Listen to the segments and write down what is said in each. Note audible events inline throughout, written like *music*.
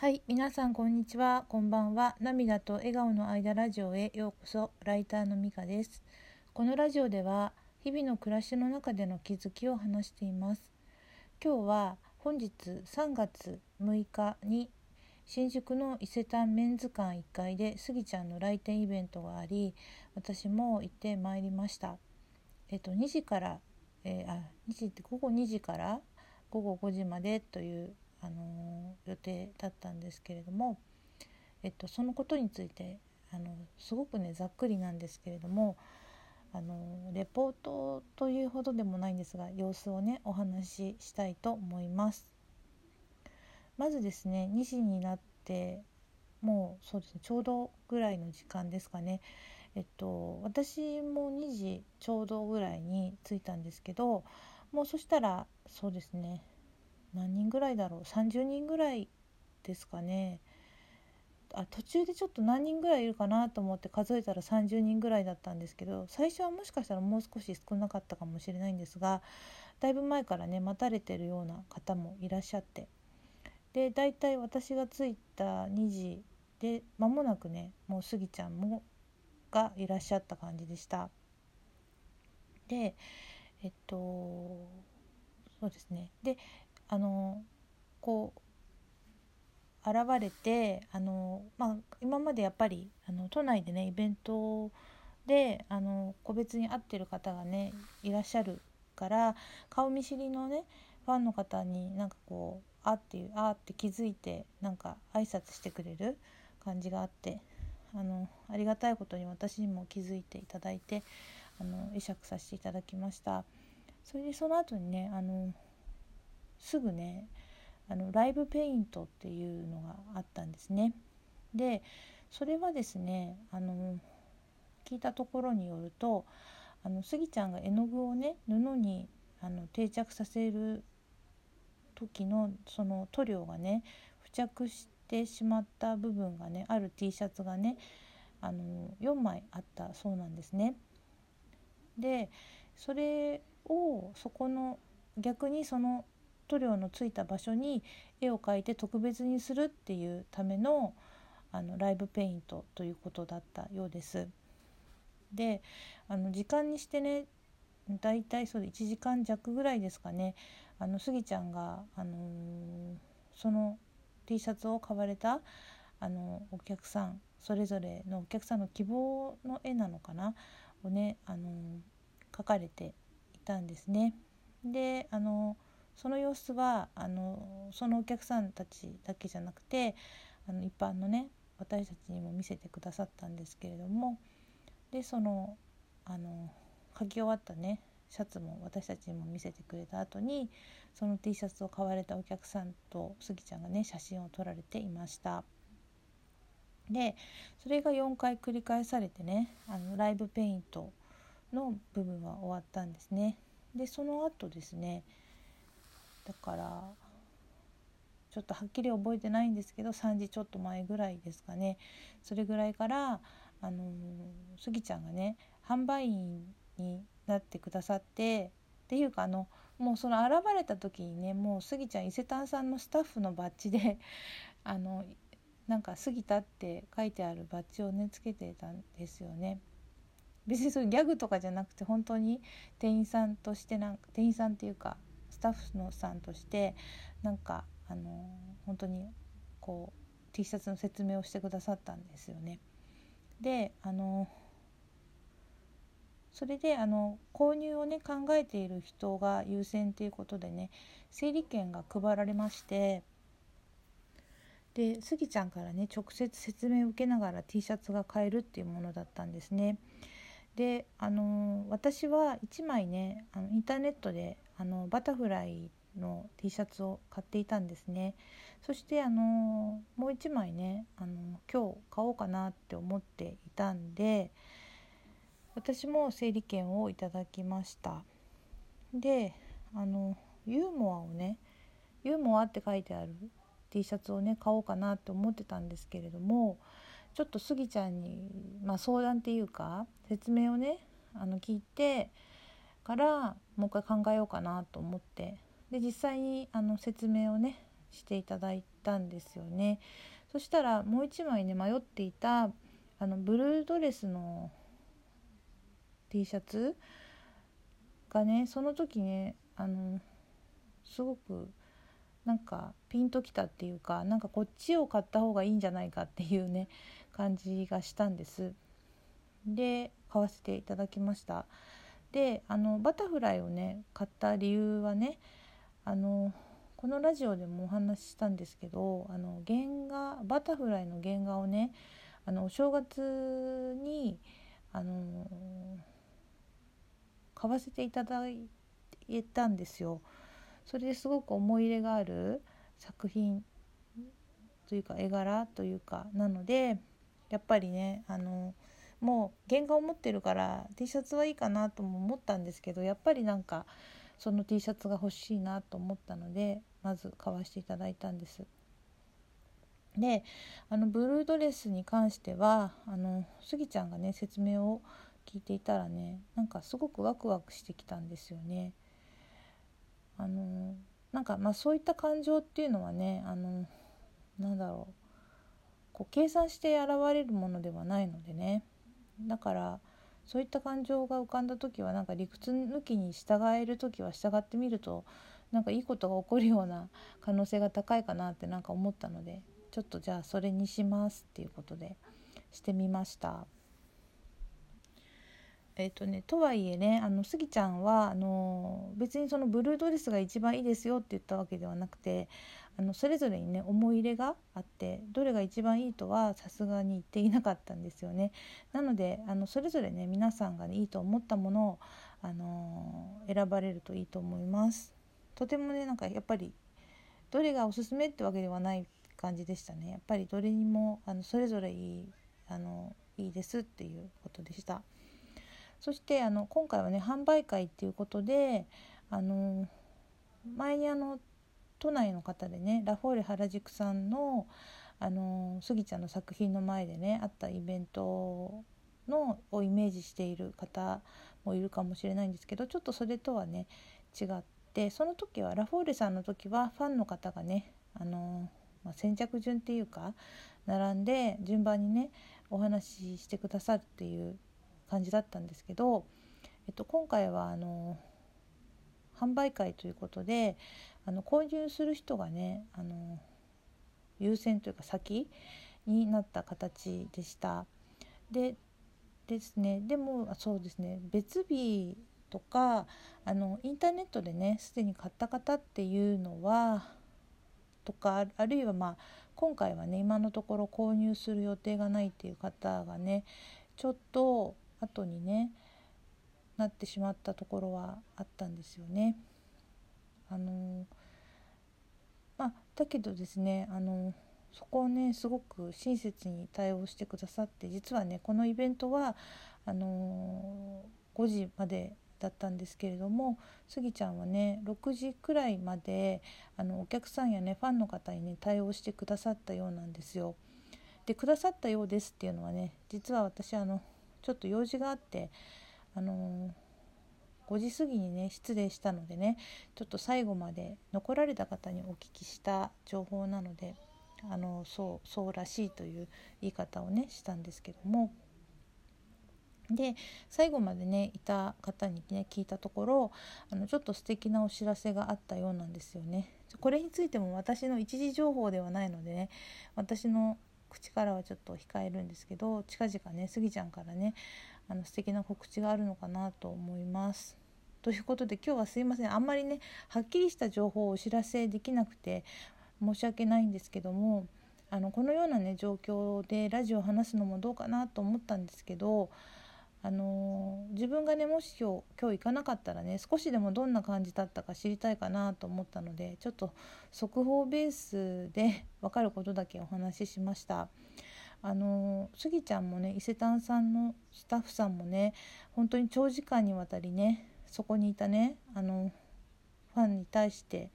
はい、皆さんこんにちは、こんばんは。涙と笑顔の間ラジオへようこそ。ライターのみかです。このラジオでは日々の暮らしの中での気づきを話しています。今日は本日3月6日に新宿の伊勢丹メンズ館1階でスギちゃんの来店イベントがあり、私も行ってまいりました。えっと2時から、えーあ2時って午後2時から午後5時までというあの予定だったんですけれども、えっと、そのことについてあのすごくねざっくりなんですけれどもあのレポートというほどでもないんですが様子をねお話ししたいと思います。まずですね2時になってもうそうですねちょうどぐらいの時間ですかねえっと私も2時ちょうどぐらいに着いたんですけどもうそしたらそうですね何人ぐらいだろう？30人ぐらいですかね。あ途中でちょっと何人ぐらいいるかなと思って数えたら30人ぐらいだったんですけど最初はもしかしたらもう少し少なかったかもしれないんですがだいぶ前からね待たれてるような方もいらっしゃって。で大体私が着いた2時で間もなくねもうスギちゃんもがいらっしゃった感じでした。でえっとそうですね。であのこう現れてあの、まあ、今までやっぱりあの都内でねイベントであの個別に会ってる方がねいらっしゃるから顔見知りのねファンの方になんかこうあっていうあって気づいてなんか挨拶してくれる感じがあってあのありがたいことに私にも気づいていただいてあの会釈させていただきました。それでその後にねあのすぐねあのライブペイントっていうのがあったんですねでそれはですねあの聞いたところによるとあのスギちゃんが絵の具をね布にあの定着させる時のその塗料がね付着してしまった部分がねある T シャツがねあの4枚あったそうなんですね。でそれをそこの逆にその塗料のついた場所に絵を描いて特別にするっていうためのあのライブペイントということだったようです。であの時間にしてねだいたいそうで1時間弱ぐらいですかねあのスギちゃんが、あのーその T シャツを買われたあのお客さんそれぞれのお客さんの希望の絵なのかな？をね、あのー描かれていたんですね。であのその様子はあのそのお客さんたちだけじゃなくてあの一般のね私たちにも見せてくださったんですけれどもでそのあの書き終わったねシャツも私たちにも見せてくれた後にその T シャツを買われたお客さんとスギちゃんがね写真を撮られていました。でそれが4回繰り返されてねあのライブペイントの部分は終わったんですね。でその後ですねだからちょっとはっきり覚えてないんですけど3時ちょっと前ぐらいですかねそれぐらいからあのスギちゃんがね販売員になってくださってっていうかあのもうその現れた時にねもうスギちゃん伊勢丹さんのスタッフのバッジで *laughs* あのなんか「過ぎた」って書いてあるバッジをねつけてたんですよね。別にそういうギャグとかじゃなくて本当に店員さんとしてなんか店員さんっていうかスタッフのさんとしてなんかあの本当にこう T シャツの説明をしてくださったんですよね。であのそれであの購入をね考えている人が優先ということでね整理券が配られましてでスギちゃんからね直接説明を受けながら T シャツが買えるっていうものだったんですね。であの私は1枚ねあのインターネットであのバタフライの T シャツを買っていたんですね。そしてあのもう1枚ねあの今日買おうかなって思っていたんで私も整理券をいただきました。であのユーモアをねユーモアって書いてある T シャツをね買おうかなって思ってたんですけれどもちょっとスギちゃんに、まあ、相談っていうか説明をねあの聞いてからもう一回考えようかなと思ってで実際にあの説明をねしていただいたんですよね。そしたらもう一枚ね迷っていたあのブルードレスの T シャツがねその時ねあのすごくなんかピンときたっていうかなんかこっちを買った方がいいんじゃないかっていうね感じがしたんです。で買わせていただきました。であのバタフライをね買った理由はねあのこのラジオでもお話ししたんですけどあの原画バタフライの原画をねあのお正月にあの買わせていただいたんですよ。それですごく思い入れがある作品というか絵柄というかなのでやっぱりねあのもう原画を持ってるから T シャツはいいかなとも思ったんですけどやっぱりなんかその T シャツが欲しいなと思ったのでまず買わせていただいたんです。であのブルードレスに関してはあのスギちゃんがね説明を聞いていたらねなんかすごくワクワクしてきたんですよね。あのなんかまあそういった感情っていうのはねあのなんだろうこう計算して現れるものではないのでねだからそういった感情が浮かんだ時はなんか理屈抜きに従える時は従ってみるとなんかいいことが起こるような可能性が高いかなってなんか思ったのでちょっとじゃあそれにしますっていうことでしてみました。えーとね、とはいえねあのスギちゃんはあの別にそのブルードレスが一番いいですよって言ったわけではなくてあのそれぞれにね思い入れがあってどれが一番いいとはさすがに言っていなかったんですよね。なのであのそれぞれね皆さんが、ね、いいと思ったものを、あの選ばれるといいと思います。とてもねなんかやっぱりどれがおすすめってわけではない感じでしたね。やっぱりどれにもあのそれぞれいいあのいいですっていうことでした。そしてあの今回はね販売会っていうことであの前にあの都内の方でねラフォーレ原宿さんのあのスギちゃんの作品の前でねあったイベントのをイメージしている方もいるかもしれないんですけどちょっとそれとはね違ってその時はラフォーレさんの時はファンの方がねあの、まあ、先着順っていうか並んで順番にねお話ししてくださるっていう感じだったんですけど、えっと、今回はあの販売会ということであの購入する人がねあの優先というか先になった形でした。でですねでもそうですね別日とかあのインターネットでねすでに買った方っていうのはとかあるいはまあ今回はね今のところ購入する予定がないっていう方がねちょっと後にねなってしまったところはあったんですよね。あの、だけどですねあのそこをねすごく親切に対応してくださって実はねこのイベントはあの5時までだったんですけれどもスギちゃんはね6時くらいまであのお客さんやねファンの方にね対応してくださったようなんですよ。でくださったようですっていうのはね実は私あのちょっと用事があってあの5時過ぎにね失礼したのでねちょっと最後まで残られた方にお聞きした情報なのであのそうそうらしいという言い方をねしたんですけどもで最後までねいた方にね聞いたところあのちょっと素敵なお知らせがあったようなんですよね。これについても私の一時情報ではないのでね私の口からはちょっと控えるんですけど近々ねスギちゃんからねあの素敵な告知があるのかなと思います。ということで今日はすいませんあんまりねはっきりした情報をお知らせできなくて申し訳ないんですけどもあのこのようなね状況でラジオを話すのもどうかなと思ったんですけどあのー、自分がねもし今日今日行かなかったらね少しでもどんな感じだったか知りたいかなと思ったのでちょっと速報ベースで分かることだけお話ししました。あのスギちゃんもね伊勢丹さんのスタッフさんもね本当に長時間にわたりねそこにいたねあのファンに対して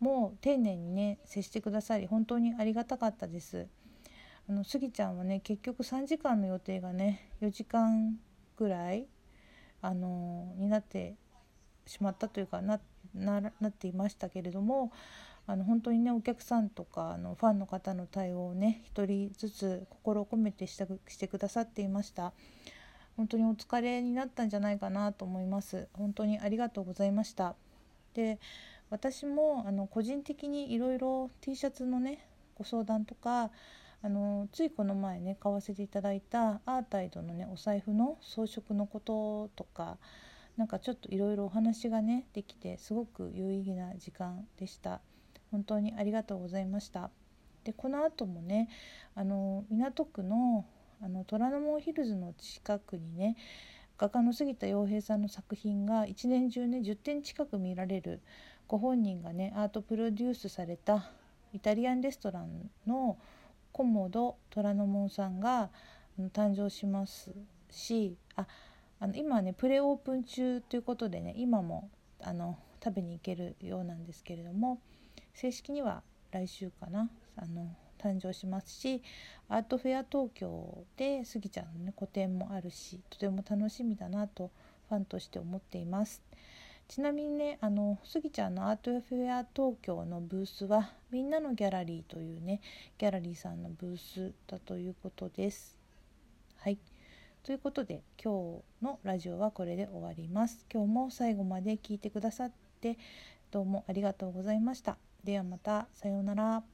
もう丁寧にね接してくださり本当にありがたかったです。あのスギちゃんはね結局3時間の予定がね4時間ぐらいあのになってしまったというかななっていましたけれどもあの本当にねお客さんとかあのファンの方の対応をね一人ずつ心を込めてしたしてくださっていました。本当にお疲れになったんじゃないかなと思います。本当にありがとうございました。で私もあの個人的にいろいろ T シャツのねご相談とかあのついこの前ね買わせていただいたアータイドのねお財布の装飾のこととかなんかちょっといろいろお話がねできてすごく有意義な時間でした。本当にありがとうございました。でこの後もねあの港区のあの虎ノ門ヒルズの近くにね画家の杉田洋平さんの作品が一年中ね10点近く見られるご本人がねアートプロデュースされたイタリアンレストランのコモド虎ノ門さんが誕生しますしああの今はねプレオープン中ということでね今もあの食べに行けるようなんですけれども正式には来週かなあの誕生しますしアートフェア東京でスギちゃんの、ね、個展もあるしとても楽しみだなとファンとして思っています。ちなみにねあのスギちゃんのアートフェア東京のブースはみんなのギャラリーというねギャラリーさんのブースだということです。はいということで今日のラジオはこれで終わります。今日も最後まで聞いてくださってどうもありがとうございました。ではまたさようなら。